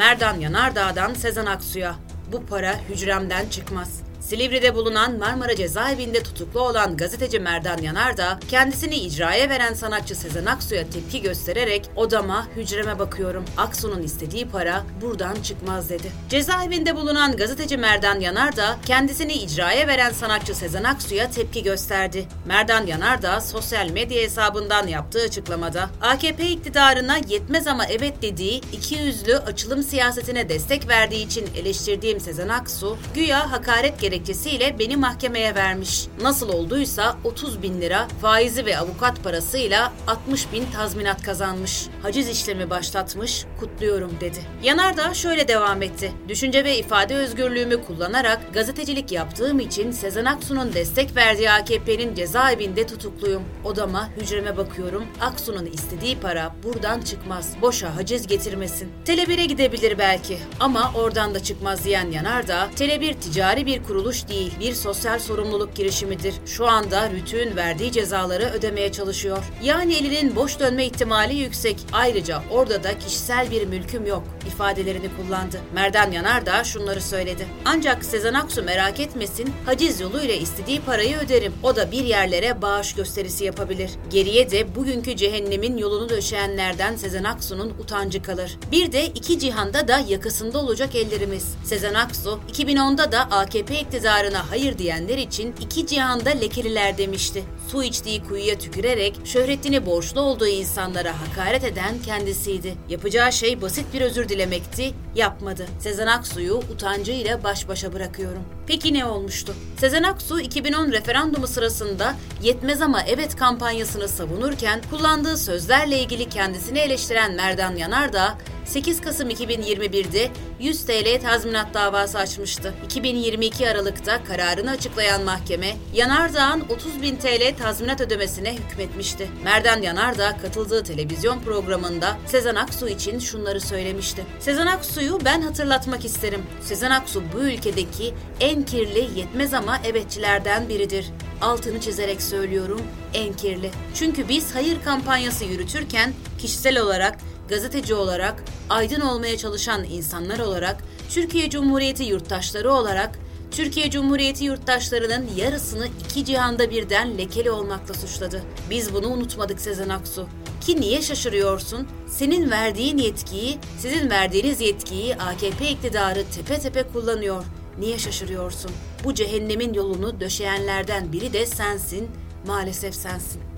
Merdan Yanardağ'dan Sezen Aksu'ya. Bu para hücremden çıkmaz. Silivri'de bulunan Marmara cezaevinde tutuklu olan gazeteci Merdan Yanardağ, kendisini icraya veren sanatçı Sezen Aksu'ya tepki göstererek odama, hücreme bakıyorum. Aksu'nun istediği para buradan çıkmaz dedi. Cezaevinde bulunan gazeteci Merdan Yanardağ, kendisini icraya veren sanatçı Sezen Aksu'ya tepki gösterdi. Merdan Yanardağ sosyal medya hesabından yaptığı açıklamada AKP iktidarına yetmez ama evet dediği iki yüzlü açılım siyasetine destek verdiği için eleştirdiğim Sezen Aksu, güya hakaret gereği gerekçesiyle beni mahkemeye vermiş. Nasıl olduysa 30 bin lira faizi ve avukat parasıyla 60 bin tazminat kazanmış. Haciz işlemi başlatmış, kutluyorum dedi. Yanardağ şöyle devam etti. Düşünce ve ifade özgürlüğümü kullanarak gazetecilik yaptığım için Sezen Aksu'nun destek verdiği AKP'nin cezaevinde tutukluyum. Odama, hücreme bakıyorum. Aksu'nun istediği para buradan çıkmaz. Boşa haciz getirmesin. Tele1'e gidebilir belki ama oradan da çıkmaz diyen Yanardağ, Tele1 ticari bir kuruluş kuruluş değil, bir sosyal sorumluluk girişimidir. Şu anda Rütü'nün verdiği cezaları ödemeye çalışıyor. Yani elinin boş dönme ihtimali yüksek. Ayrıca orada da kişisel bir mülküm yok ifadelerini kullandı. Merdan Yanar da şunları söyledi. Ancak Sezen Aksu merak etmesin, haciz yoluyla istediği parayı öderim. O da bir yerlere bağış gösterisi yapabilir. Geriye de bugünkü cehennemin yolunu döşeyenlerden Sezen Aksu'nun utancı kalır. Bir de iki cihanda da yakasında olacak ellerimiz. Sezen Aksu 2010'da da AKP iktidarına hayır diyenler için iki cihanda lekeliler demişti. Su içtiği kuyuya tükürerek şöhretini borçlu olduğu insanlara hakaret eden kendisiydi. Yapacağı şey basit bir özür dilemekti, yapmadı. Sezen Aksu'yu utancıyla baş başa bırakıyorum. Peki ne olmuştu? Sezen Aksu 2010 referandumu sırasında yetmez ama evet kampanyasını savunurken kullandığı sözlerle ilgili kendisini eleştiren Merdan Yanardağ 8 Kasım 2021'de 100 TL tazminat davası açmıştı. 2022 Aralık'ta kararını açıklayan mahkeme, Yanardağ'ın 30 bin TL tazminat ödemesine hükmetmişti. Merdan Yanardağ katıldığı televizyon programında Sezen Aksu için şunları söylemişti. Sezen Aksu'yu ben hatırlatmak isterim. Sezen Aksu bu ülkedeki en kirli yetmez ama evetçilerden biridir. Altını çizerek söylüyorum, en kirli. Çünkü biz hayır kampanyası yürütürken kişisel olarak gazeteci olarak, aydın olmaya çalışan insanlar olarak, Türkiye Cumhuriyeti yurttaşları olarak Türkiye Cumhuriyeti yurttaşlarının yarısını iki cihanda birden lekeli olmakla suçladı. Biz bunu unutmadık Sezen Aksu. Ki niye şaşırıyorsun? Senin verdiğin yetkiyi, sizin verdiğiniz yetkiyi AKP iktidarı tepe tepe kullanıyor. Niye şaşırıyorsun? Bu cehennemin yolunu döşeyenlerden biri de sensin, maalesef sensin.